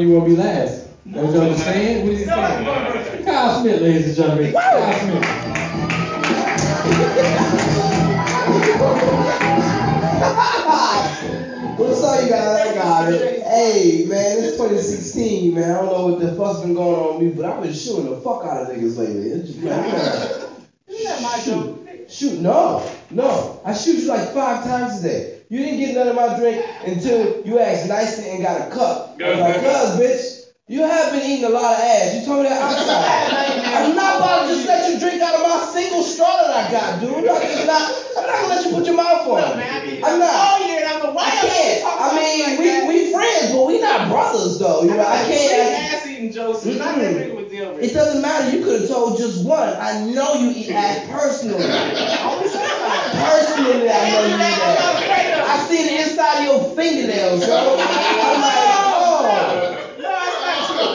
you wanna be last? That's what you're saying? What is he No, saying? Kyle Smith, ladies and gentlemen. Kyle Smith. What's up, you guys? I got it. Hey, man, it's 2016, man. I don't know what the fuck's been going on with me, but I've been shooting the fuck out of niggas lately. It's just, man, Isn't that my joke? shoot, no, no. I shoot you like five times a day. You didn't get none of my drink until you asked nicely and got a cup. I was like, cuz, bitch, you have been eating a lot of ass. You told me that outside. I'm not about to just let you drink out of my single straw that I got, dude. I'm just not. I'm not gonna let you put your mouth on. Look, it. man, I mean, I'm not. all year, and I'm the I can't. I mean, we we friends, but we not brothers though. You know, I can't. ass eating jokes. Not that big of a deal. It doesn't matter. You could have told just one. I know you eat ass personally. Personally, I know you eat ass. I see inside your fingernails, yo. I'm like, oh.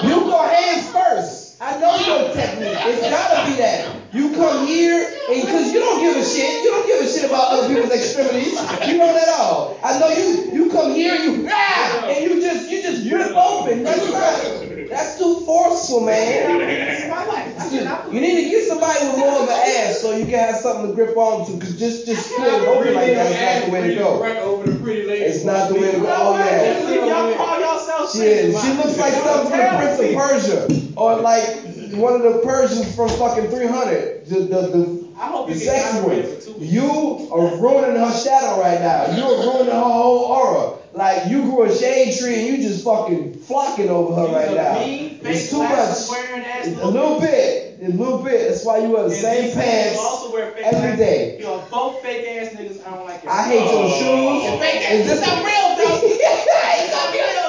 You go hands first. I know your technique. It's gotta be that. You come here and because you don't give a shit. You don't give a shit about other people's extremities. You don't at all. I know you. You come here, you ah, and you just you just you're open. That's not. That's too forceful, man. It's my life. I cannot You need to get somebody with more of an ass so you can have something to grip on to. Cause just just split it open like that is not the way to go. Right over the pretty lady. It's not the way to go. Oh yeah. Y'all call yourself She is. She looks like something from the Prince of Persia, or like one of the Persians from fucking 300. The the, the, I hope the you get sexy one. for two weeks. You are ruining her shadow right now. You are ruining her whole aura. Like you grew a shade tree and you just fucking flocking over her right now. Mean, It's too much. ass. A little bit. A little bit. That's why you wear the And same pants also wear fake every glasses. day. You're both fake ass niggas. I don't like it. I hate your shoes. And fake ass. Is this a not real though. I ain't gonna be Real.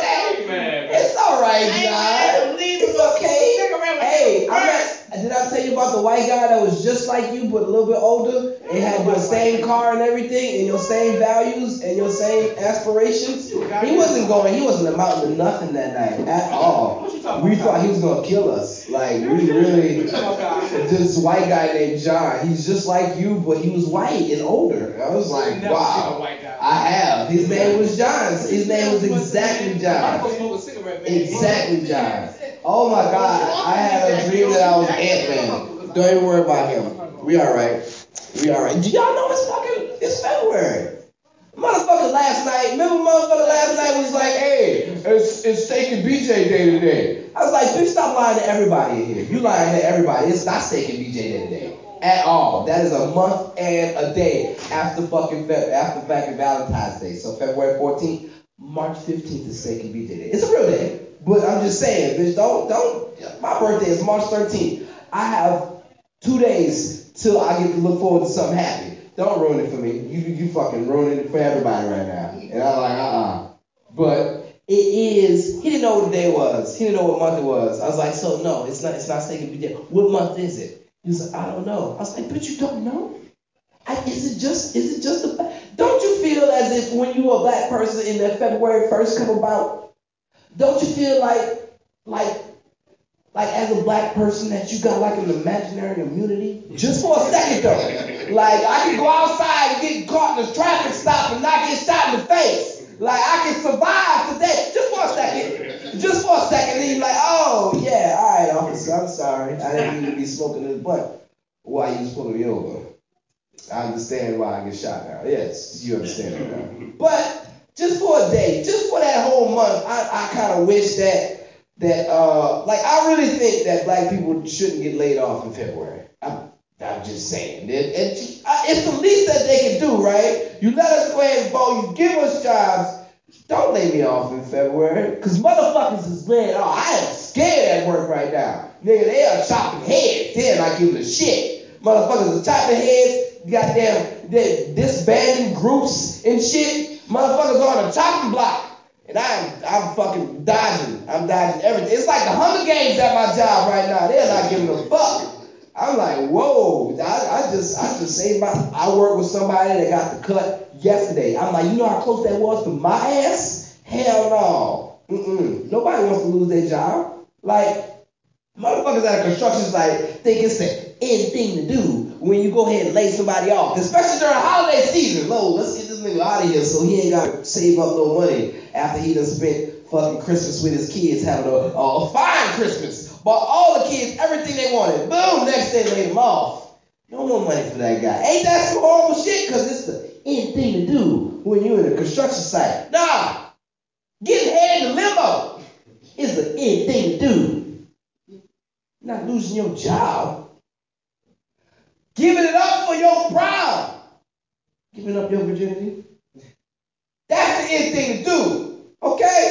Man, It's all right, I ain't John. It's okay. Hey, I'm not, did I tell you about the white guy that was just like you but a little bit older and had your same car and everything and your same values and your same aspirations? He wasn't going. He wasn't amounting to nothing that night at all. What you talking We thought he was gonna kill us. Like we really. This white guy named John. He's just like you, but he was white and older. I was like, Never seen a wow. I have. His name was John. His name was exactly John. gonna smoke a cigarette, man. Exactly, John. Oh my God, I had a dream that I was Ant Man. Don't even worry about him. We all right. We all right. Do y'all know it's fucking it's February? Motherfucker, last night. Remember, motherfucker, last night was like, hey, it's it's Steak and BJ day today. I was like, bitch, stop lying to everybody in here. You lying to everybody. It's not Steak and BJ day today at all. That is a month and a day after fucking Fe- after fucking Valentine's Day. So February 14th, March 15th is Steak and day. It's a real day. But I'm just saying, bitch, don't don't. My birthday is March 13th. I have two days till I get to look forward to something happy. Don't ruin it for me. You you fucking ruining it for everybody right now. And I'm like, uh-uh. But it is. He didn't know what the day was. He didn't know what month it was. I was like, so no, it's not. It's not Steak and BJ. What month is it? He like, I don't know. I was like, but you don't know. I, is it just? Is it just a? Don't you feel as if when you were a black person in that February first come about, don't you feel like like like as a black person that you got like an imaginary immunity? Just for a second though. Like I can go outside and get caught in a traffic stop and not get shot in the face. Like I can survive today. Just for a second. Just for a second. Then you're like, oh yeah, all right, officer, I'm sorry. I didn't mean to be smoking this blunt while you was pulling me over. I understand why I get shot now. Yes, you understand now. But just for a day, just for that whole month, I, I kind of wish that that uh like I really think that black people shouldn't get laid off in February. I'm, I'm just saying. It, it, it's the least that they can do, right? You let us go ahead and vote, you give us jobs. Don't lay me off in February, because motherfuckers is laying off. I am scared at work right now. Nigga, they are chopping heads. They're not giving a shit. Motherfuckers are chopping heads, goddamn, they disbanding groups and shit. Motherfuckers on a chopping block. And I'm I'm fucking dodging. I'm dodging everything. It's like the Hunger Games at my job right now. They're not giving a fuck. I'm like, whoa. I, I just I just saved my I worked with somebody that got the cut yesterday. I'm like, you know how close that was to my ass? Hell no. Mm-mm. Nobody wants to lose their job. Like, motherfuckers at a construction site think it's the end thing to do when you go ahead and lay somebody off, especially during holiday season. Lo, let's get this nigga out of here so he ain't gotta save up no money after he done spent fucking Christmas with his kids having a, a fine Christmas. Bought all the kids everything they wanted. Boom, next day laid them off. No more money for that guy. Ain't that some horrible shit? Cause it's the end thing to do when you're in a construction site. Nah. Getting head in the limo is the end thing to do. Not losing your job. Giving it up for your pride. Giving up your virginity. That's the end thing to do. Okay?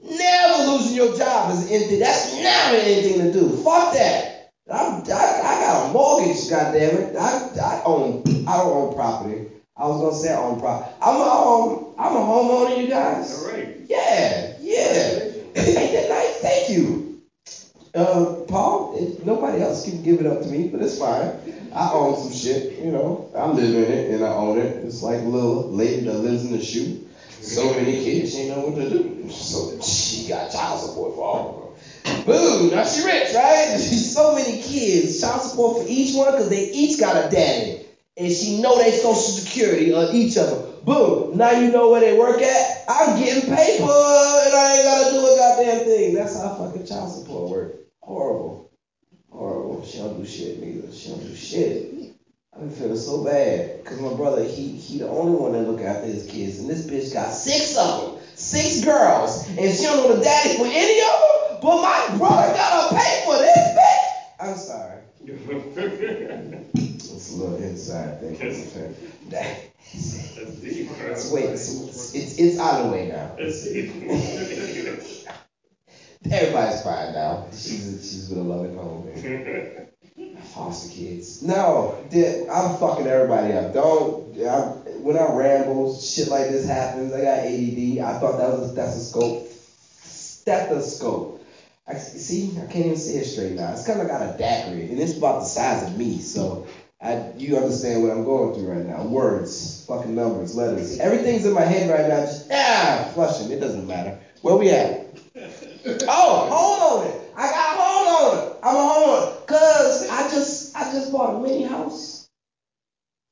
Never losing your job is the end thing. That's never anything to do. Fuck that. I'm, I, I got a mortgage, goddammit. I, I own I don't own property. I was gonna say I own property. I'm a um, I'm a homeowner, you guys. All right. Yeah, yeah. Ain't that nice? Thank you. Uh, Paul, it, nobody else can give it up to me, but it's fine. I own some shit, you know. I live in it and I own it. It's like little lady that lives in the shoe. So many kids, she ain't know what to do. So she got child support for all of them. Boom, now she rich, right? so many kids, child support for each one because they each got a daddy. And she know they social security on each of them. Boom, now you know where they work at. I'm getting paper and I ain't gotta do a goddamn thing. That's how fucking child support work. Horrible. Horrible. She don't do shit neither. She don't do shit. I've been feeling so bad because my brother, he he the only one that look after his kids, and this bitch got six of them, six girls, and she don't know the daddy for any of them. But my brother gotta pay for this bitch. I'm sorry. It's a little inside thing. That's deep. It's wait, it's, it's out of the way now. Everybody's fine now. She's she's with a loving home. man. Foster kids. No, I'm fucking everybody up. Don't. I, when I ramble, shit like this happens. I got ADD. I thought that was a stethoscope. Stethoscope. I see. I can't even see it straight now. It's kind of got a daiquiri, and it's about the size of me. So, I you understand what I'm going through right now? Words, fucking numbers, letters. Everything's in my head right now. Just ah, flushing. It doesn't matter. Where we at? Oh, hold homeowner. I got a homeowner. I'm a homeowner. Cause I just I just bought a mini house.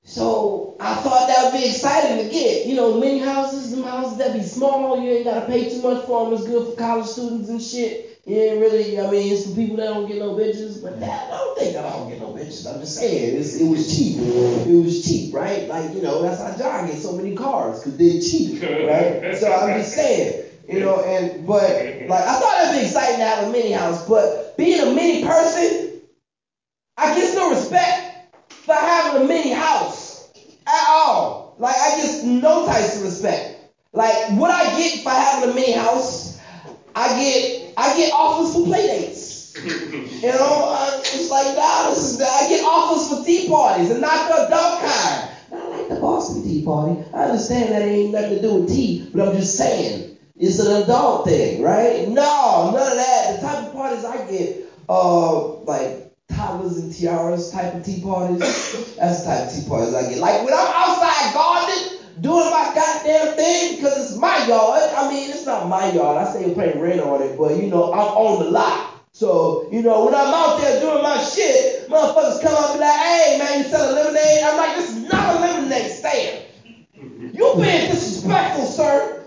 So I thought that would be exciting to get. You know, mini houses, them houses that be small, you ain't gotta pay too much for them. It's good for college students and shit. Ain't really, I mean, it's for people that don't get no bitches, but that, I don't think that I don't get no bitches. I'm just saying, it was cheap. It was cheap, right? Like, you know, that's how John gets so many cars, because they're cheap, right? So I'm just saying, you know, and, but, like, I thought it'd be exciting to have a mini house, but being a mini person, I get no respect for having a mini house at all. Like, I get no types of respect. Like, what I get for having a mini house, I get I get offers for play dates. You know, it's like nah, this is I get offers for tea parties and not the adult kind. Not like the Boston Tea Party. I understand that ain't nothing to do with tea, but I'm just saying it's an adult thing, right? No, none of that. The type of parties I get, uh, like toddlers and tiaras type of tea parties. That's the type of tea parties I get. Like when I'm outside gardening, doing my goddamn thing because it's my yard. I mean, it's not my yard. I say paying rent on it, but you know, I'm on the lot. So, you know, when I'm out there doing my shit, motherfuckers come up and be like, hey man, you selling lemonade? I'm like, this is not a lemonade stand. You being disrespectful, sir.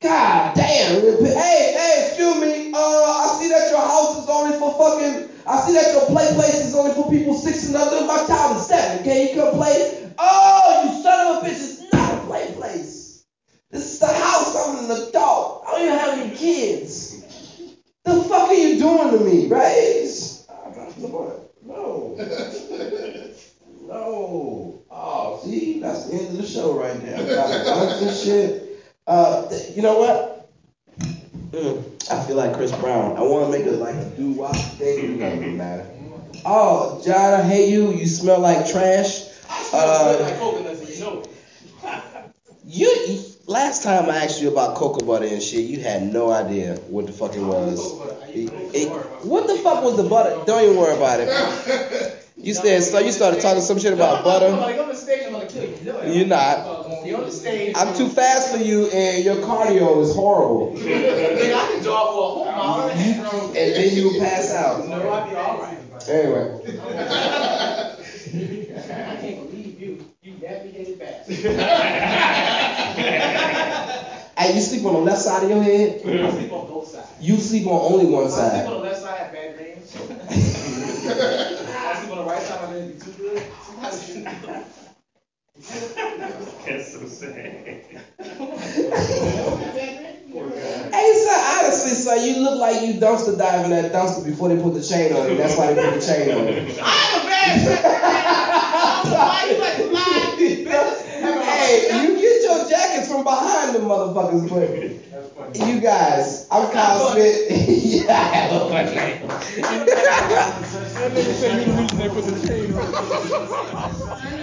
God damn. Hey, hey, excuse me. Uh, I see that your house is only for fucking. I see that your play place is only for people six and under. My child is seven. Can you come play? Oh, you son of a bitch! It's not a play place. This is the house. I'm an adult. I don't even have any kids. The fuck are you doing to me, right? No. No. Oh, see, that's the end of the show right now. Got guns and shit. Uh, th- you know what? Mm, I feel like Chris Brown. I want to make it like a doo wop thing. It doesn't matter. Oh, John, I hate you. You smell like trash. Uh, like coconuts, and you know it. you last time I asked you about cocoa butter and shit, you had no idea what the fuck it was. It- it- what the fuck was the butter? Don't even worry about it. You said so. You started talking some shit about butter. Somebody on the stage, I'm gonna kill you. You know it. You're not. You're on the stage. I'm too fast for you, and your cardio is horrible. Nigga, I can jog for a whole mile and. Then you pass out. No, I'll be all right. Anyway, I can't believe you. You navigated fast. Hey, you sleep on the left side of your head? Mm-hmm. I sleep on both sides. You sleep on only one If I sleep on the left side, I have bad dreams. I sleep on the right side, my dreams be too good. Sometimes you That's so sad. Hey, son, honestly, son, you look like you dumpster dive in that dumpster before they put the chain on it. That's why they put the chain on it. I have a bad dream. I don't know why you like to lie. hey, you get your jackets from behind the motherfuckers, but you guys, I'm Kyle Smith. yeah, I have a funny name. That nigga said you the reason they put the chain on.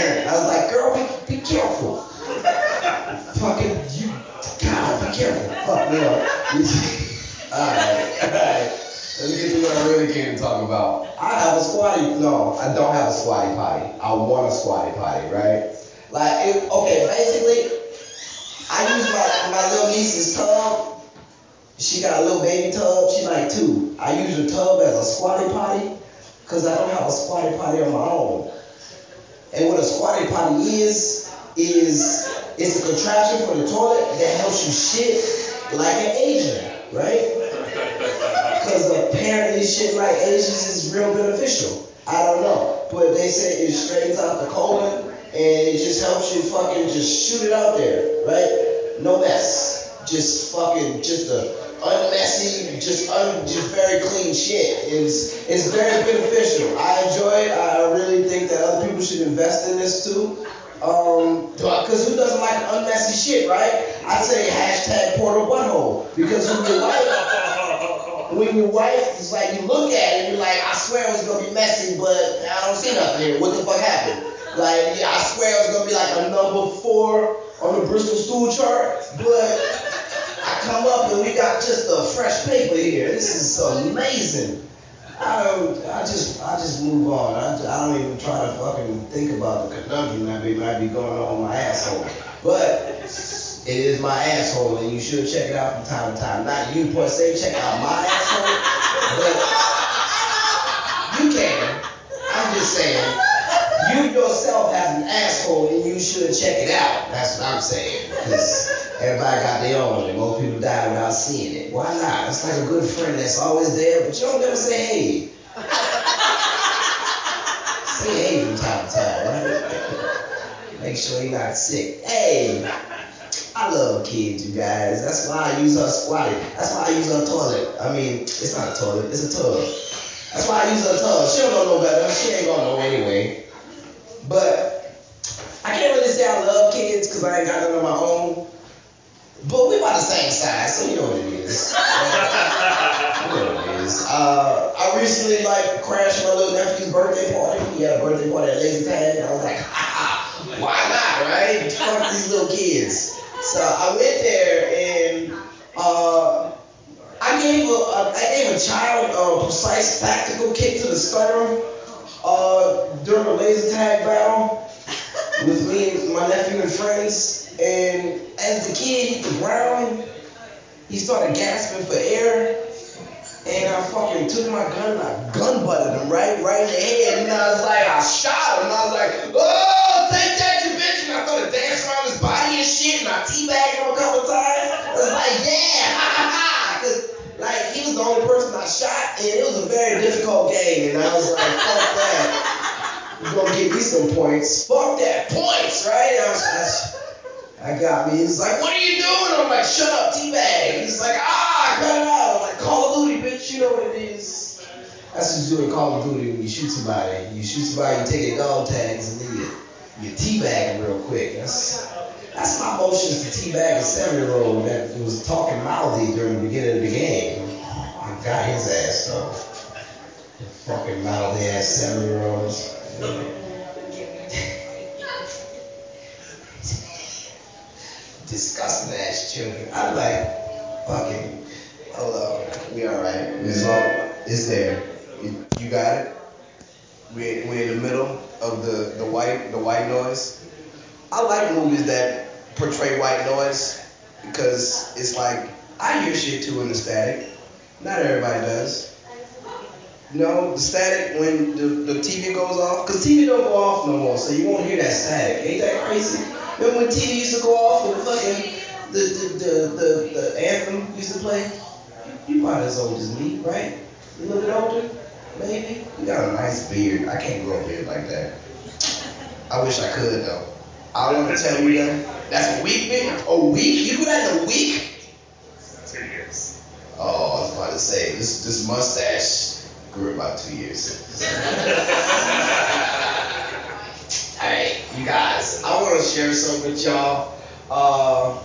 I was like, girl, be, be careful. Fucking you God, be careful. Fuck me up. Alright, alright. Let's get to what I really came to talk about. I have a squatty. No, I don't have a squatty potty. I want a squatty potty, right? Like, it, okay, basically, I use my, my little niece's tub. She got a little baby tub. She like two. I use her tub as a squatty potty because I don't have a squatty potty on my own. And what a squatty potty is, is it's a contraption for the toilet that helps you shit like an Asian, right? Because apparently shit like Asians is real beneficial. I don't know. But they say it straightens out the colon and it just helps you fucking just shoot it out there, right? No mess. Just fucking just a unmessy, just un, just very clean shit. It's it's very beneficial. I enjoy it. I really think that other people should invest in this too. Um, because who doesn't like unmessy shit, right? I say hashtag portal butthole because when your wife, when your wife is like, you look at it and you're like, I swear it was gonna be messy, but I don't see nothing here. What the fuck happened? Like, yeah, I swear it was gonna be like a number four on the Bristol stool chart, but Come up and we got just a fresh paper here. This is amazing. I don't, I just, I just move on. I, I don't even try to fucking think about the conundrum that be, might be going on my asshole. But it is my asshole, and you should check it out from time to time. Not you per se, check out my asshole, but you can. I'm just saying, you yourself have an asshole, and you should check it out. That's what I'm saying. Because everybody got their own, and most people die without seeing it. Why not? It's like a good friend that's always there, but you don't never say hey. say hey from time to time, right? Make sure you're not sick. Hey, I love kids, you guys. That's why I use her squatty. That's why I use her toilet. I mean, it's not a toilet, it's a tub. That's why I use her tub. She don't know no better. She ain't gonna know anyway. But I can't really say I love kids because I ain't got none of my own. But we about the same size, so you know what it is. you know what it is. Uh, I recently like crashed my little nephew's birthday party. He had a birthday party at Laser Tag, and I was like, ha ha, why not, right? Fuck these little kids. So I went there and uh, I gave a, a I gave a child a precise tactical kick to the sternum uh, during a laser tag battle with me and my nephew and friends. And as the kid hit the ground, he started gasping for air. And I fucking took my gun and I gun butted him right, right in the head. And I was like, I shot him. And I was like, oh, and it was a very difficult game, and I was like, fuck that. You're gonna give me some points. Fuck that, points, right? I, was, I, I got me. He's like, what are you doing? I'm like, shut up, teabag. He's like, ah, cut it out. I'm like, Call of Duty, bitch, you know what it is. That's what you do in Call of Duty when you shoot somebody. You shoot somebody, you take your dog tags, and then you, you teabag them real quick. That's that's my motions to teabag a seven-year-old that was talking mouthy during the beginning of the game. I got his ass though. Fucking mouthy ass seven-year-olds. Disgusting ass children. I'm like, fucking, hello, we alright. It's all, it's there. You, you got it. We we're in the middle of the the white the white noise. I like movies that portray white noise because it's like I hear shit too in the static. Not everybody does. No, the static when the, the TV goes off, because TV don't go off no more, so you won't hear that static. Ain't that crazy? Remember when TV used to go off and fucking the the, the, the, the anthem used to play? You about as old as me, right? You a little bit older, maybe? You got a nice beard. I can't grow a beard like that. I wish I could though. I want to tell you that. That's a week beard? A week? You do that in a week? Two years. Oh, I was about to say this this mustache grew about two years. hey, you guys, I want to share something with y'all. Uh,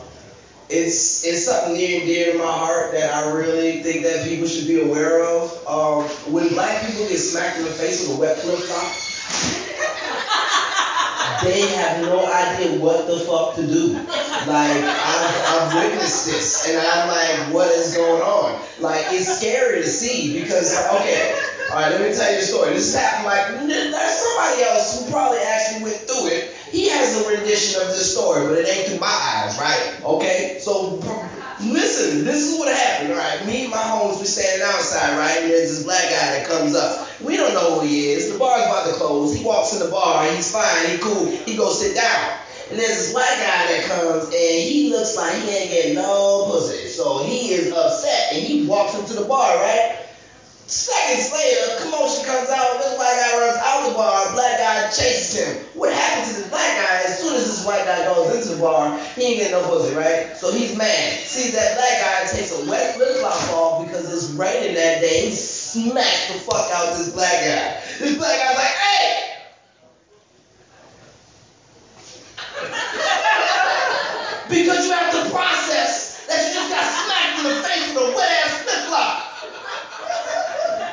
it's it's something near and dear to my heart that I really think that people should be aware of. Um, when black people get smacked in the face with a wet flip flop, they have no idea what the fuck to do. Like I've, I've witnessed this, and I'm like, what is going on? Like it's scary to see because okay, all right, let me tell you a story. This happened like there's somebody else who probably actually went through it. He has a rendition of this story, but it ain't through my eyes, right? Okay, so listen, this is what happened. All right, me and my homies we standing outside, right? And there's this black guy that comes up. We don't know who he is. The bar's about to close. He walks in the bar. He's fine. He cool. He goes sit down. And there's this white guy that comes and he looks like he ain't getting no pussy. So he is upset and he walks into the bar, right? Seconds later, commotion comes out. And this white guy runs out of the bar. Black guy chases him. What happens to this black guy? As soon as this white guy goes into the bar, he ain't getting no pussy, right? So he's mad. Sees that black guy takes a wet flip flop off because it's raining that day. He smacks the fuck out this black guy. This black guy's like, hey! because you have to process that you just got smacked in the face with a wet ass flip flop.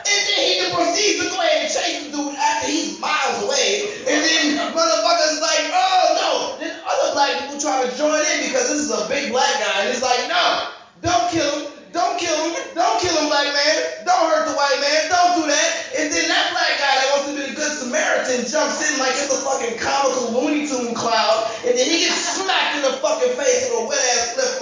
And then proceed to go ahead and chase the dude after he's miles away. And then motherfuckers like, oh no. Then other black people try to join in because this is a big black guy. And he's like, no, don't kill him. Don't kill him. Don't kill him, black man. Don't hurt the white man. Don't do that. And then that black guy that wants to be the good Samaritan jumps in like it's a fucking comical Looney Tune cloud. And then he gets smacked in the fucking face with a wet ass flip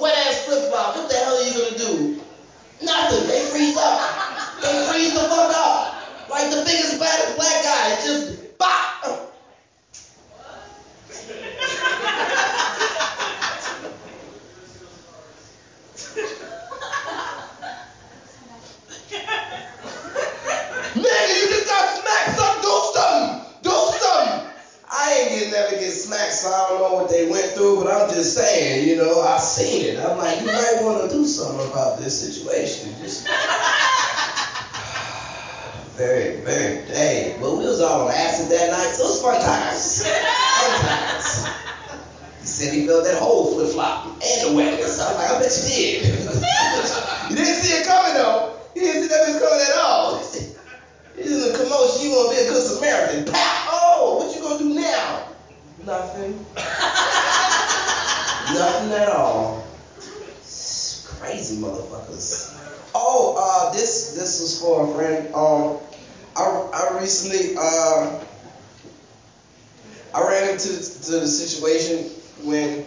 wet ass flip flop. What the hell are you gonna do? Nothing. They freeze up. They freeze the fuck up. Like the biggest, baddest black guy. It just bop. Nigga, you just got smacked. Some do something. Do something. I ain't getting never get smacked, so I don't know what they went through, but I'm just saying, you know, I've seen it. I'm like, you might want to do something about this situation. Just very, very, hey, but we was all on acid that night, so it was fun times. Fun times. He said he felt that whole flip flop and the wetness. I'm like, I bet you did. you didn't see it coming though. You didn't see that was coming at all. This is a commotion. You want to be a good Samaritan. Pow! Oh, what you gonna do now? Nothing. Nothing at all. Crazy motherfuckers. Oh, uh, this this was for a friend. Um, I I recently uh I ran into to the situation when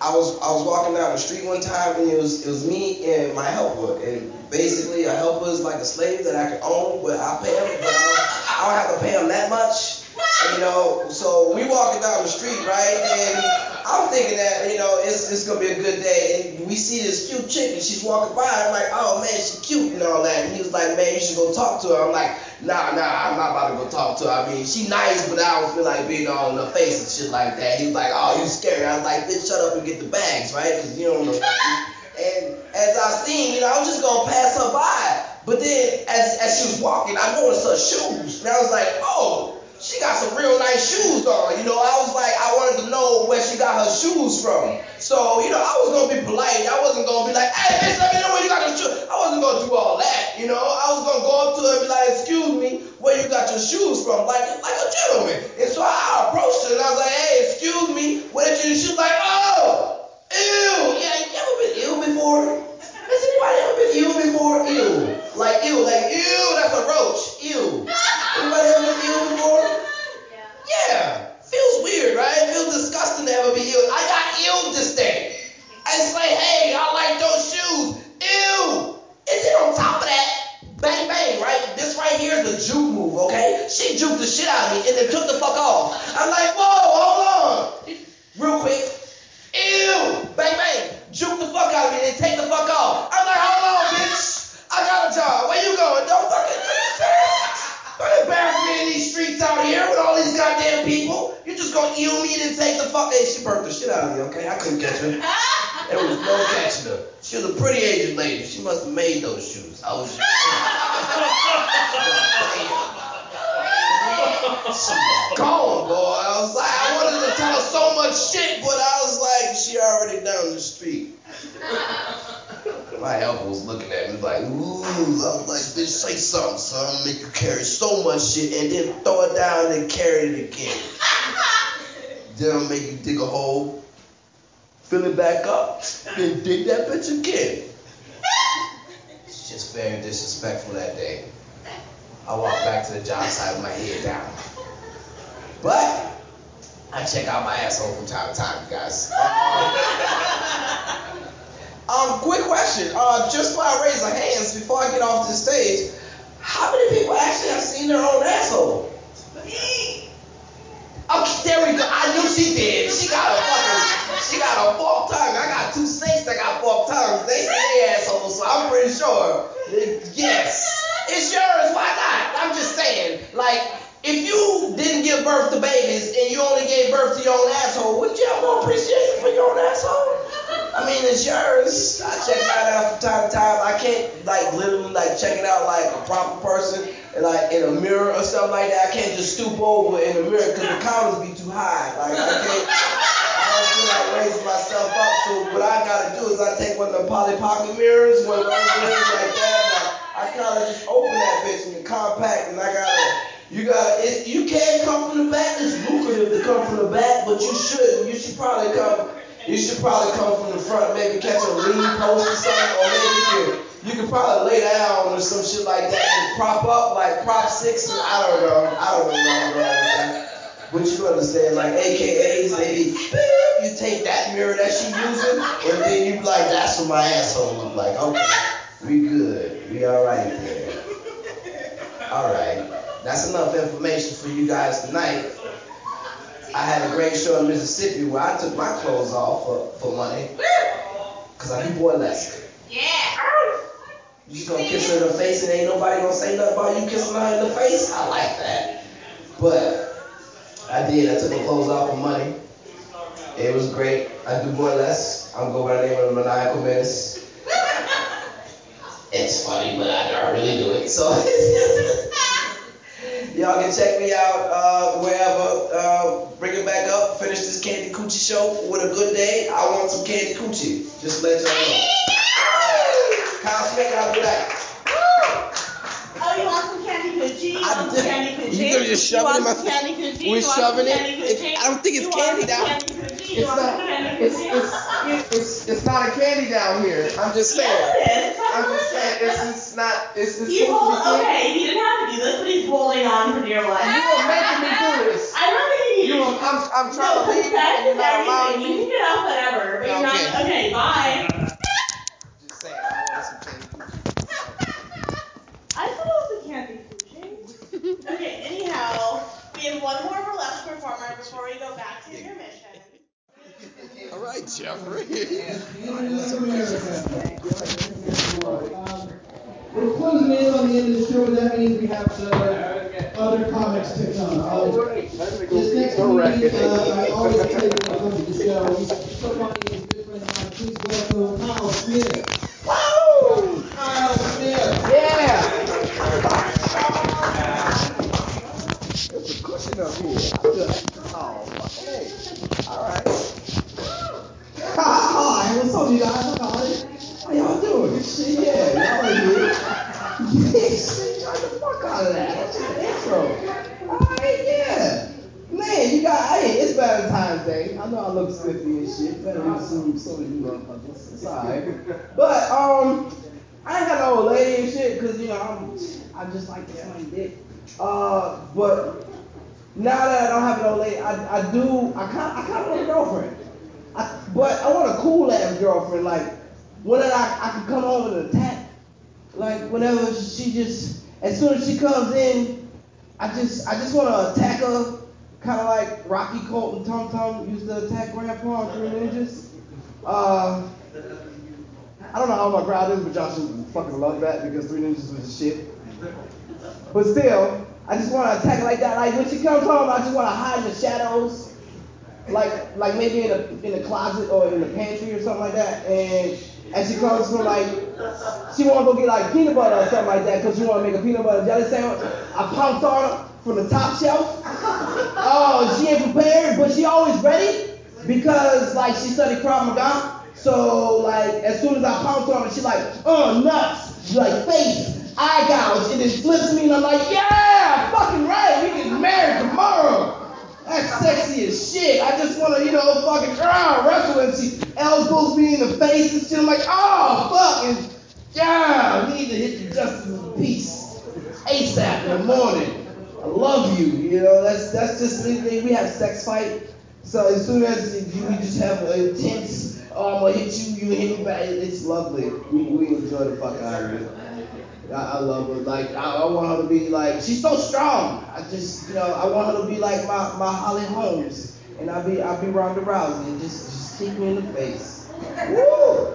I was I was walking down the street one time and it was it was me and my helper and basically a helper is like a slave that I can own but I pay him but I don't, I don't have to pay him that much and, you know so we walking down the street right? And I'm thinking that you know it's it's gonna be a good day. And we see this cute chick and she's walking by. I'm like oh man she's cute and all that. And he was like man you should go talk to her. I'm like nah nah I'm not about to go talk to her. I mean she nice but I don't feel like being all in her face and shit like that. He was like oh you scary. I was like bitch shut up and get the bags right? Because you don't know. And as I seen, you know, I was just gonna pass her by. But then as as she was walking, I noticed her shoes. And I was like, oh, she got some real nice shoes on. You know, I was like, I wanted to know where she got her shoes from. So, you know, I was gonna be polite. I wasn't gonna be like, hey, bitch, let me know where you got your shoes. I wasn't gonna do all that, you know. I was gonna go up to her and be like, excuse me, where you got your shoes from? Like, like a gentleman. And so I approached her and I was like, hey, excuse me, where did you? She was like, oh. Ew, yeah, you ever been ill before? Has anybody ever been ill before? Ew. Like ew, like ew, that's a roach. Ew. Anybody ever been ill before? Yeah. Feels weird, right? Feels disgusting to ever be ill. I got ill this day. I say, hey, I like those shoes. Ew. And then on top of that, bang bang, right? This right here is a juke move, okay? She juked the shit out of me and then took the fuck off. I'm like, whoa, hold on. Real quick, Ew! Bang bang! Juke the fuck out of me and take the fuck She burnt the shit out of me. Okay, I couldn't catch her. There was no catching her. She was a pretty Asian lady. She must have made those shoes. I was. gone, boy. I was like, I wanted to tell her so much shit, but I was like, she already down the street. My elbow was looking at me like, ooh. I was like, bitch, say something, son. Make you carry so much shit and then throw it down and carry it again. Then I'll make you dig a hole, fill it back up, then dig that bitch again. It's just very disrespectful that day. I walked back to the job site with my head down. But I check out my asshole from time to time, you guys. Um, quick question. Uh, just while I raise the hands before I get off the stage, how many people actually have seen their own asshole? Okay, there we go. I knew she did. She got a fucking, she got a forked tongue. I got two snakes that got forked tongues. They say assholes, so I'm pretty sure. Yes. It's yours. Why not? I'm just saying. Like, if you didn't give birth to babies and you only gave birth to your own asshole, would you have more appreciation for your own asshole? I mean, it's yours. I check mine out from time to time. I can't like literally like check it out like a proper person like in a mirror or something like that. I can't just stoop over in the mirror because the counters be too high. Like I can't. I don't feel like raising myself up. So what I gotta do is I take one of the Polly Pocket mirrors, one of those mirrors like that. And I, I kind of just open that bitch and compact, and I gotta. You gotta. It, you can't come from the back. It's lucrative to come from the back, but you shouldn't. You should probably come. You should probably come from the front, maybe catch a lean post or something, or maybe you you can probably lay down or some shit like that and prop up like prop six. I don't know. I don't know going. But you understand, like AKAs, they you take that mirror that she using, and then you be like, that's what my asshole look like. Okay, we good. We all right there. All right. That's enough information for you guys tonight. I had a great show in Mississippi where I took my clothes off for, for money. Cause I do burlesque. Yeah. You just gonna kiss her in the face and ain't nobody gonna say nothing about you kissing her in the face? I like that. But I did. I took my clothes off for money. It was great. I do burlesque. I'm going by the name of Maniacal Menace. It's funny, but I don't really do it. So y'all can check me out uh, wherever. Uh, bring it back up. Finish this Candy Coochie show with a good day. I want some Candy Coochie. Just let y'all know. Kyle Smith, I'll be back. Oh, you want some candy coochie? You I want did- some candy coochie? you gonna just shove you it in my some candy coochie? We're shoving some it? It- I don't think it's You candy down- candy coochie? You It's not. It's it's it's it's not a candy down here. I'm just saying. it is. I'm just saying. It's it's not. It's it's You hold, supposed to be candy. okay, you didn't have to do this, but he's holding on for dear life. You are making me do this. I don't think you You, are, I'm I'm trying no, to leave you consent and you're is not everything. allowing You me. can get off whatever, but No, Okay, bye. Just saying, I want some candy. I suppose we can't be cooching. Okay, anyhow, we have one more burlesque performer before we go back to intermission. All right, Jeffrey. We're closing in on the end of the show, but that means we have some other comics to come. Um, this next comedian, uh, I always tell you when I come to the show, he's so funny, he's a good friend of mine. Please welcome Kyle Smith. Woo! Kyle Smith. Yeah. There's a cushion up here. Oh, hey. All right. Hi, what's up, you guys? I'm How y'all doing? Shit, yeah, y'all. Yeah, shit, try the fuck out of that. That's the intro. All right, yeah. Man, you got, hey, it's Valentine's Day. I know I look spiffy and shit. Better than some, some of you motherfuckers. It's alright. But, um, I ain't got no old lady and shit, cause, you know, I'm, I just like to slang dick. Uh, but now that I don't have an old lady, I, I do, I kind I kind of want a girlfriend. I, but I want a cool ass girlfriend, like one that I, I can come home and attack. Like whenever she just, as soon as she comes in, I just I just want to attack her, kind of like Rocky Colt and Tum Tum used to attack Grandpa and Three Ninjas. Uh, I don't know how my crowd is, but y'all should fucking love that because Three Ninjas was shit. But still, I just want to attack like that. Like when she comes home, I just want to hide in the shadows like like maybe in a in a closet or in the pantry or something like that. And and she comes from like she wanna go get like peanut butter or something like that because she wanna make a peanut butter jelly sandwich. I pounced on her from the top shelf. Oh, she ain't prepared, but she always ready because like she studied Krav Maga. So like as soon as I pounce on her, she like, oh nuts, like face, eye gouge, and then flips me and I'm like, yeah, fucking right, we get married tomorrow. As shit. I just want to, you know, fucking ah, wrestle and see elbows me in the face and shit. I'm like, oh, fuck. Yeah, I need to hit the justice of the peace ASAP in the morning. I love you. You know, that's that's just anything. We have sex fight. So as soon as you, we just have an intense, oh, I'm gonna hit you, you hit me back. It's lovely. We, we enjoy the fuck out of it. I, love her. Like I, I want her to be like she's so strong. I just you know I want her to be like my, my Holly Holmes, and I be I be Ronda Rousey and just just kick me in the face. Woo!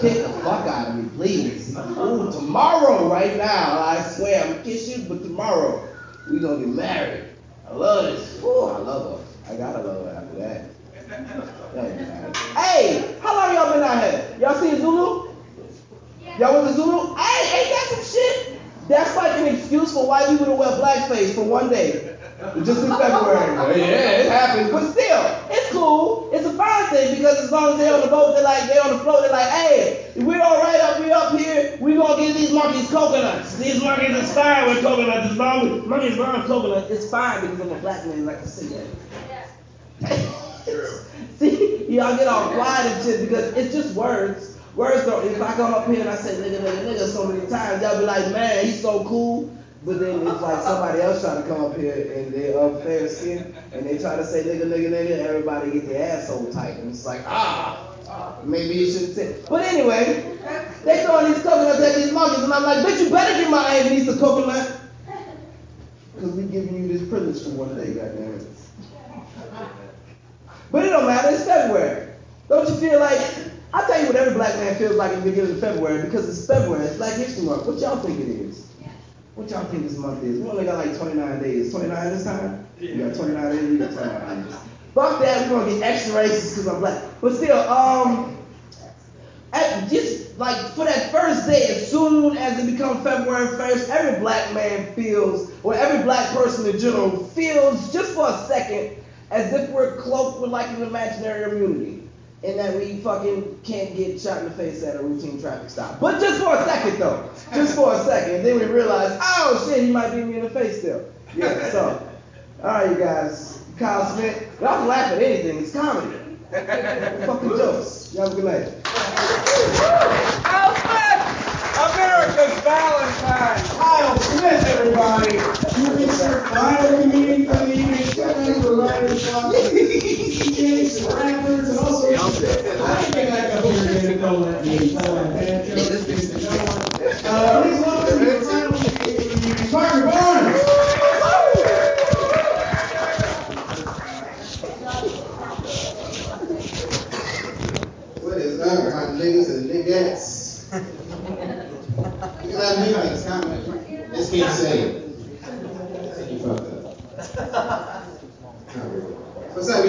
Kick the fuck out of me, please. Ooh, tomorrow, right now, I swear I'm gonna kiss you, but tomorrow we gonna get married. I love this. Ooh, I love her. I gotta love her after that. Hey, how long y'all been out here? Y'all seen Zulu? Y'all went to Zulu? Hey, ain't that some shit? That's like an excuse for white people to wear blackface for one day. Just in February. Yeah, it happens. But still, it's cool. It's a fine thing because as long as they're on the boat, they're like, they're on the float, they're like, hey, we're all right up, we up here. We're going to get these monkeys coconuts. These monkeys is fine with coconuts. As long as monkeys run coconuts, it's fine because I'm a black man like to say that. See, y'all get all quiet and shit because it's just words. Words don't. If I come up here and I say nigga, nigga, nigga so many times, y'all be like, man, he's so cool. But then it's like somebody else trying to come up here and they're of fair skin and they try to say nigga, nigga, nigga. Everybody get their asshole tight and it's like ah, maybe you shouldn't say. But anyway, they throwing these coconuts at these monkeys and I'm like, bitch, you better give my Aunt Denise a coconut. Because we giving you this privilege for one day, goddamn it. But it don't matter, it's February. Don't you feel like, I'll tell you what every black man feels like at the beginning of February because it's February, it's Black History Month. What y'all think it is? What y'all think this month is? We only got like 29 days. 29 this time? We got 29 days, we got 29 days. Fuck that, we're gonna get extra racist because I'm black. But still, um, at just like for that first day, as soon as it becomes February 1st, every black man feels, or every black person in general feels just for a second as if we're cloaked with like an imaginary immunity. In that we fucking can't get shot in the face at a routine traffic stop. But just for a second though. Just for a second. And then we realize, oh shit, he might be me in the face still. Yeah, so. Alright you guys. Kyle Smith. Y'all can laugh at anything, it's comedy. fucking jokes. Y'all have a good night. Kyle Smith, America's Valentine. Kyle Smith, everybody. You insert viral comedian for the evening, showman for writers, DJs, rappers, and also I think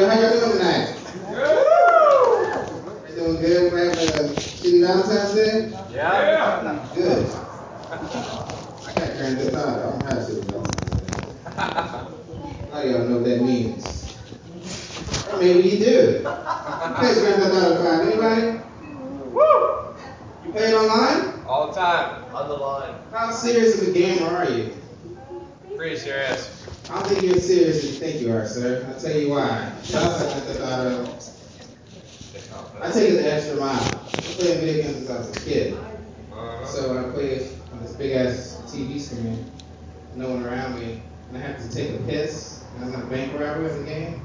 How y'all doing tonight? You doing good? We're having a shitty Valentine's Day? Yeah. Good. I got Grand Theft Auto. I don't have shitty Valentine's Day. How y'all know what that means? Or maybe you do. Who plays Grand Theft Auto 5? Anybody? Woo! You play it online? All the time. On the line. How serious of a gamer are you? Pretty serious. I don't think you're as serious as you think you are, sir. I'll tell you why. Shout out to Grand Theft Auto. I take it the extra mile. I've been playing video games since I was a kid. Uh-huh. So when I play on this big ass TV screen, no one around me, take a piss, and I'm not bank robber in the game,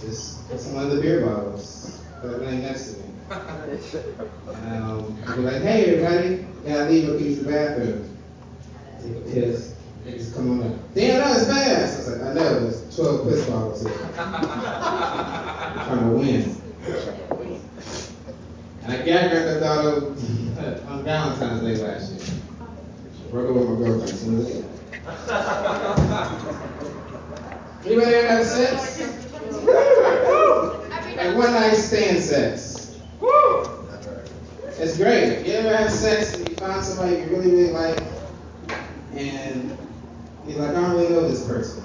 just put some of the beer bottles that are laying next to me. And um, I'll be like, hey everybody, gotta leave, go use the bathroom. Take a piss. Niggas come on up. Damn, that was fast. I was like, I know, there's 12 piss bottles here. trying to win. And I got Grand Theft Auto on Valentine's Day last year. Broke up with my girlfriend I Anybody ever have sex? like one night stand sex. It's great. You ever have sex and you find somebody you really, really like, and you're like, I don't really know this person.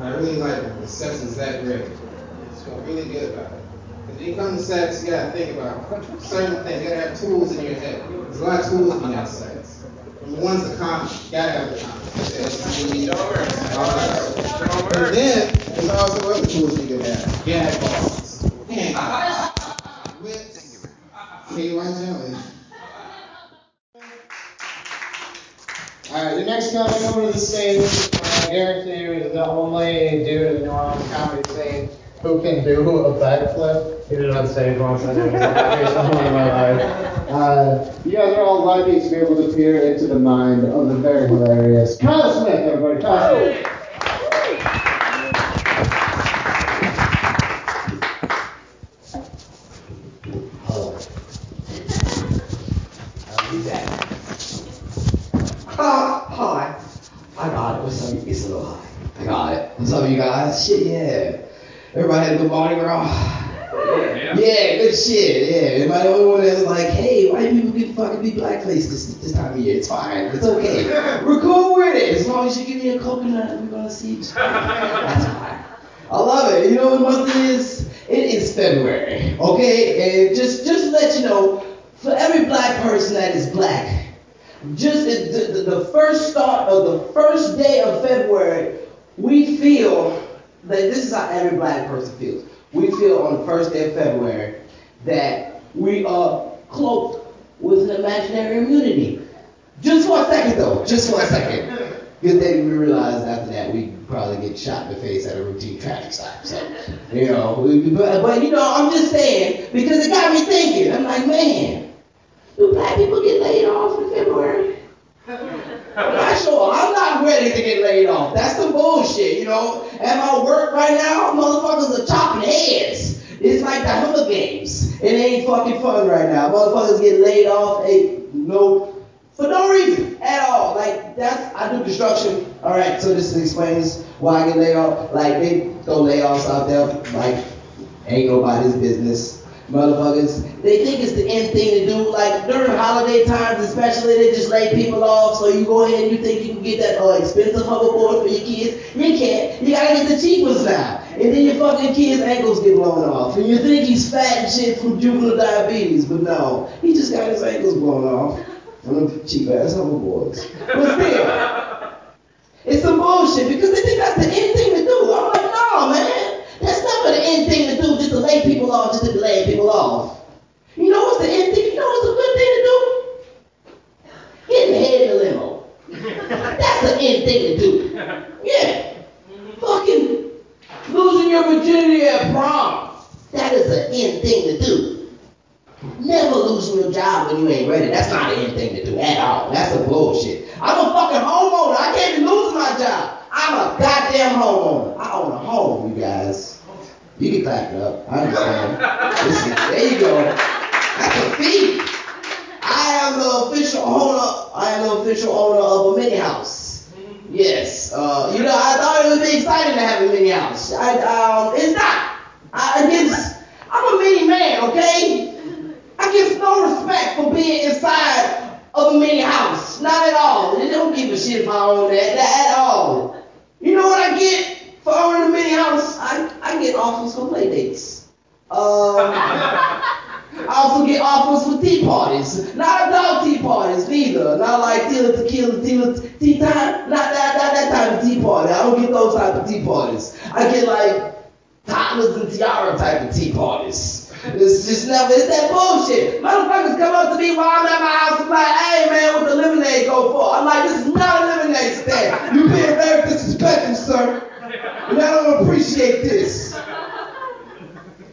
I really like them. The sex is that great. You feel really good about it. Because when you come to sex, you gotta think about certain things. You gotta have tools in your head. There's a lot of tools when you have sex. Number one's the condom. You gotta have the condom. And then there's also other tools you can have. Gag balls. Hand. Whips. KY. Alright, the next coming over to the stage, I guarantee you, is the only dude in the New Orleans comedy scene who can do a backflip. He did it on stage once, and it was the moment of my life. Uh, you guys are to be able to peer into the mind of the very hilarious Kyle Smith, everybody. Kyle Smith. Hello. I'll be back. Hi. I got it. What's up? It's little high. I got it. What's up, you guys? Shit, yeah. Everybody had a good morning, bro. Yeah, good shit. Yeah, am I the only one that's like, hey, white people can fucking be blackface this this time of year? It's fine. It's okay. We're cool with it. As long as you give me a coconut, we're gonna see. That's fine. I love it. You know what month it is? It is February. Okay, and just just to let you know, for every black person that is black, just the, the, the first start of the first day of February, we feel that this is how every black person feels. We feel on the first day of February that we are cloaked with an imaginary immunity. Just for a second, though. Just for a second. Good thing we realized after that we probably get shot in the face at a routine traffic stop. So, you know, we, but, but you know, I'm just saying because it got me thinking. I'm like, man, do black people get laid off in February? Not sure. I'm not ready to get laid off. That's some bullshit, you know. At my work right now, motherfuckers are chopping heads. It's like the Hunger Games. It ain't fucking fun right now. Motherfuckers get laid off. Hey, no, for no reason at all. Like that's I do construction. All right, so this explains why I get laid off. Like they throw layoffs out there. Like ain't nobody's business. Motherfuckers, they think it's the end thing to do. Like during holiday times, especially, they just lay people off. So you go ahead and you think you can get that uh, expensive hoverboard for your kids. You can't. You gotta get the cheap ones now. And then your fucking kid's ankles get blown off. And you think he's fat and shit from juvenile diabetes, but no, he just got his ankles blown off from them cheap ass hoverboards. But still, it's some bullshit because they think that's the end thing to do. I'm like, no, man. That's never the end thing to do, just to lay people off, just to laying people off. You know what's the end thing? You know what's a good thing to do? Getting head in the limo. That's the end thing to do. Yeah. Fucking losing your virginity at prom. That is the end thing to do. Never losing your job when you ain't ready. That's not the end thing to do at all. That's a bullshit. I'm a fucking homeowner. I can't be losing my job. I'm a goddamn homeowner. I own a home, you guys. You can clap it up. I understand. There you go. That's a fee. I am the official owner. I am the official owner of a mini house. Yes. Uh, you know, I thought it would be exciting to have a mini house. I, um, it's not. I get, I'm a mini man, okay? I get no respect for being inside of a mini house. Not at all. They don't give a shit if I own that, that at all. You know what I get for owning a mini house? I, I get offers for play dates. Um, I also get offers for tea parties. Not adult tea parties neither. Not like tequila, tequila, tequila, tea time. Not that, not that type of tea party. I don't get those type of tea parties. I get like toddlers and tiara type of tea parties. It's just never, it's that bullshit. Motherfuckers come up to me while I'm at my house and like, hey man, what the lemonade go for? I'm like, this is not a lemonade stand. You being very disrespectful, sir. And I don't appreciate this.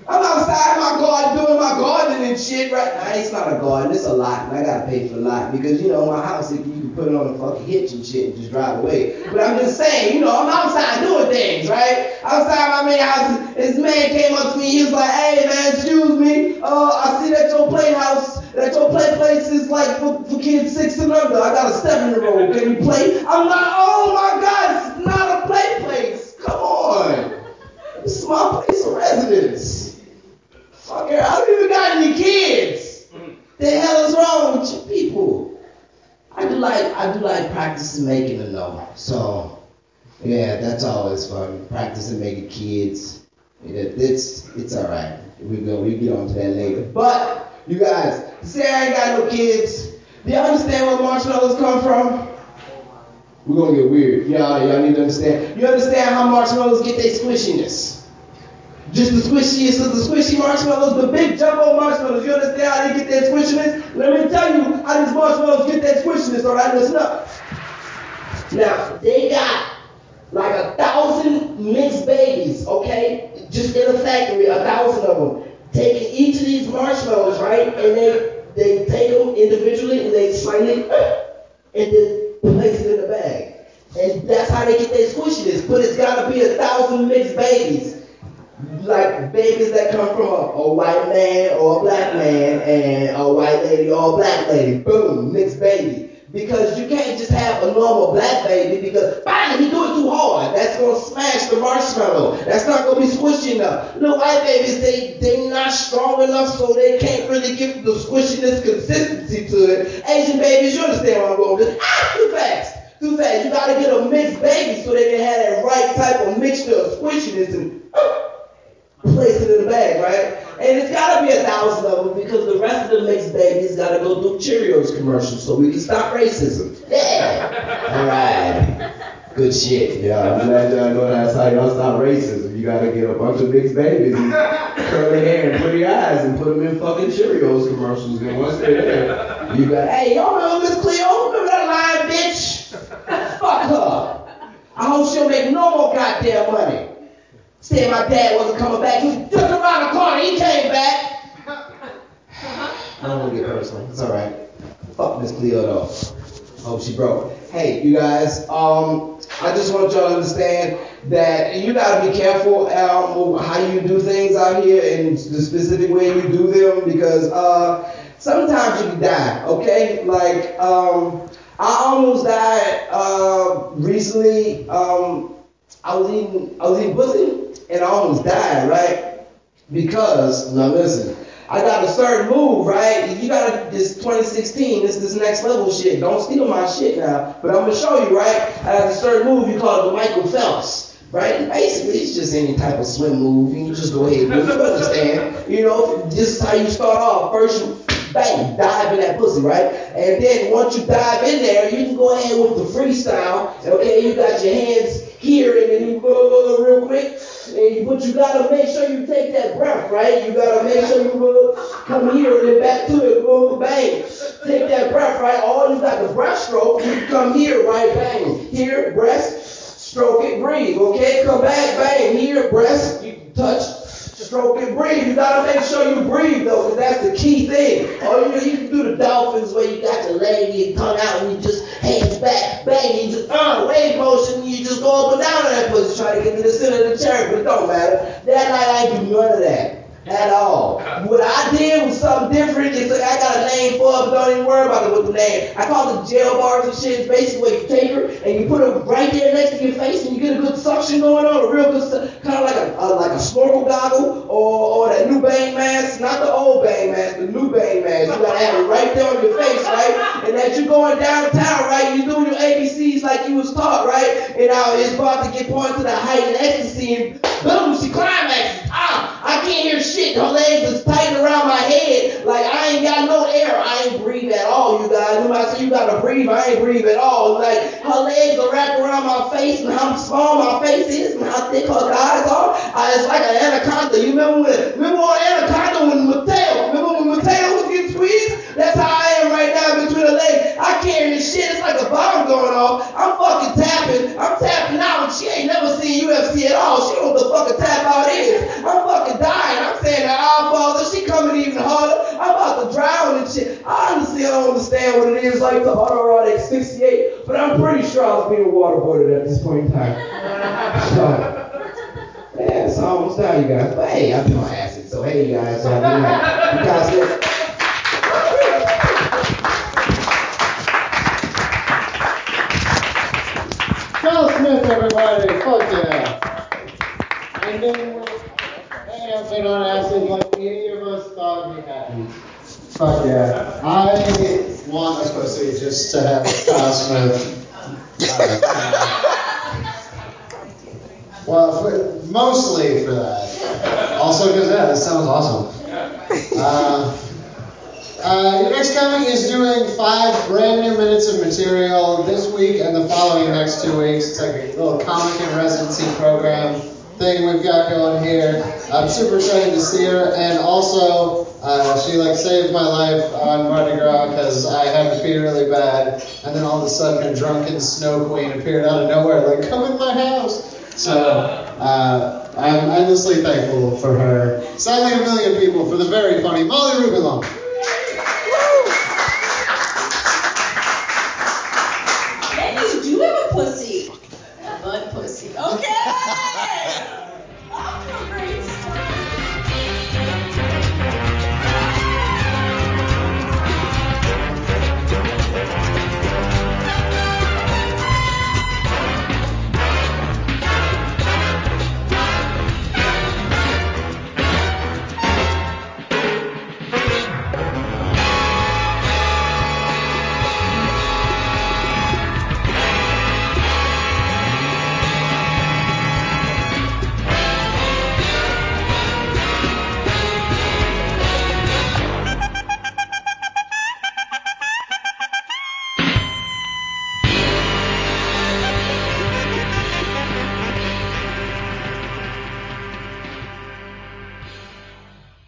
I'm outside my garden doing my gardening and shit, right? Nah, it's not a garden, it's a lot, and I gotta pay for the lot because you know my house, you can put it on a fucking hitch and shit and just drive away. But I'm just saying, you know, I'm outside doing things, right? Outside my main house, this man came up to me, he was like, "Hey man, excuse me, uh, I see that your playhouse, that your play place is like for, for kids six and under. I got a seven year old. Can you play?" I'm like, "Oh my god, it's not a play place. Come on, this is my place of residence." Fuck it, I don't even got any kids. The hell is wrong with you people? I do like I do like practicing making a no. So yeah, that's always fun. Practicing making kids. It, it's it's all right. We go we get on to that later. But you guys, say I ain't got no kids. Do y'all understand where marshmallows come from? We're gonna get weird. Y'all, y'all need to understand. You understand how marshmallows get their squishiness? Just the squishiest of the squishy marshmallows, the big jumbo marshmallows. You understand how they get that squishiness? Let me tell you how these marshmallows get that squishiness, all right? Listen up. Now, they got like a thousand mixed babies, okay? Just in a factory, a thousand of them. Taking each of these marshmallows, right? And they, they take them individually and they slightly, uh, and then place it in the bag. And that's how they get their squishiness. But it's got to be a thousand mixed babies like babies that come from a, a, white man or a black man and a white lady or a black lady. Boom, mixed baby. Because you can't just have a normal black baby because bang, he do it too hard. That's gonna smash the marshmallow. That's not gonna be squishy enough. Little white babies, they they not strong enough, so they can't really give the squishiness consistency to it. Asian babies, you understand where I'm going with? Ah, too fast. Too fast. You gotta get a mixed baby so they can have that right type of mixture of squishiness and uh, place it in the bag, right? And it's gotta be a thousand of them because the rest of the mixed babies gotta go do Cheerios commercials so we can stop racism. Yeah. All right. Good shit. Yeah, I'm glad y'all know that's how y'all stop racism. You gotta get a bunch of mixed babies and curly hair and pretty eyes and put them in fucking Cheerios commercials. And once they're there, you got, hey, y'all remember Miss Cleo? Remember that lying bitch? Fuck her. I hope she'll make no more goddamn money. Said my dad wasn't coming back. He just around the corner. He came back. I don't want to get personal. It's all right. Fuck Miss Cleo though. Hope she broke. Hey, you guys. Um, I just want y'all to understand that you gotta be careful um, how you do things out here and the specific way you do them because uh, sometimes you die. Okay, like um, I almost died uh, recently. Um, I was eating I was eating pussy and I almost died, right? Because, now listen, I got a certain move, right? You got this 2016, this this next level shit. Don't steal my shit now. But I'm gonna show you, right? I have a certain move, you call it the Michael Phelps. Right? Basically, it's just any type of swim move. You just go ahead and do it. You understand? You know, just how you start off. First, you bang, dive in that pussy, right? And then once you dive in there, you can go ahead with the freestyle. Okay, you got your hands here, and then you go real quick. And, but you gotta make sure you take that breath, right? You gotta make sure you go come here and then back to it, go bang. Take that breath, right? All you got the breaststroke, you come here, right? Bang. Here, breast, stroke it, breathe. Okay, come back, bang. Here, breast, you touch, stroke it, breathe. You gotta make sure you breathe though, because that's the key thing. Or you, you can do the dolphins where you got your leg, your tongue out, and you just hands back, bang, you just uh, wave motion, and you just go up and down on that pussy, try to get to the center of the chair, but it don't matter. That night I do none of that. At all. What I did was something different. It's like I got a name for it, but don't even worry about it with the name. I call it jail bars and shit. It's basically where you take her and you put her right there next to your face and you get a good suction going on, a real good, kind of like a, a like a snorkel goggle or, or that new Bane mask, not the old Bane mask, the new Bane mask. You gotta have it right there on your face, right? And as you're going downtown, right, you're doing your ABCs like you was taught, right? And now it's about to get pointed to the height and ecstasy and boom, she climaxes. Ah, I can't hear shit. Her legs is tight around my head. Like I ain't got no air. I ain't breathe at all, you guys. When I say you gotta breathe, I ain't breathe at all. Like her legs are wrapped around my face and how small my face is and how thick her thighs are. I, it's like an anaconda. You remember when remember on anaconda when Mateo, remember when Mateo was getting squeezed? That's how I I can't shit. It's like a bomb going off. I'm fucking tapping. I'm tapping out. She ain't never seen UFC at all. She don't know what the fuck a tap out is. I'm fucking dying. I'm saying that our father, she coming even harder. I'm about to drown and shit. I honestly don't understand what it is like to autoerotic asphyxiate, but I'm pretty sure I was being waterboarded at this point in time. So, yeah, it's almost done, you guys. But hey, I've been on acid, so hey, you guys. Uh, you guys Charles Smith, everybody. Fuck yeah. And then we hey, I've been on acid like any of us thought we had. Fuck yeah. I want a pussy just to have Kyle Smith. Well, for, mostly for that. Also because, yeah, this sounds awesome. Uh, uh, your next comic is doing five brand new minutes of material this week and the following next two weeks. It's like a little comic and residency program thing we've got going here. I'm super excited to see her, and also uh, she like saved my life on Mardi Gras because I had to pee really bad, and then all of a sudden a drunken snow queen appeared out of nowhere, like come in my house. So uh, I'm endlessly thankful for her. Sadly, a million people for the very funny Molly Rubinlow.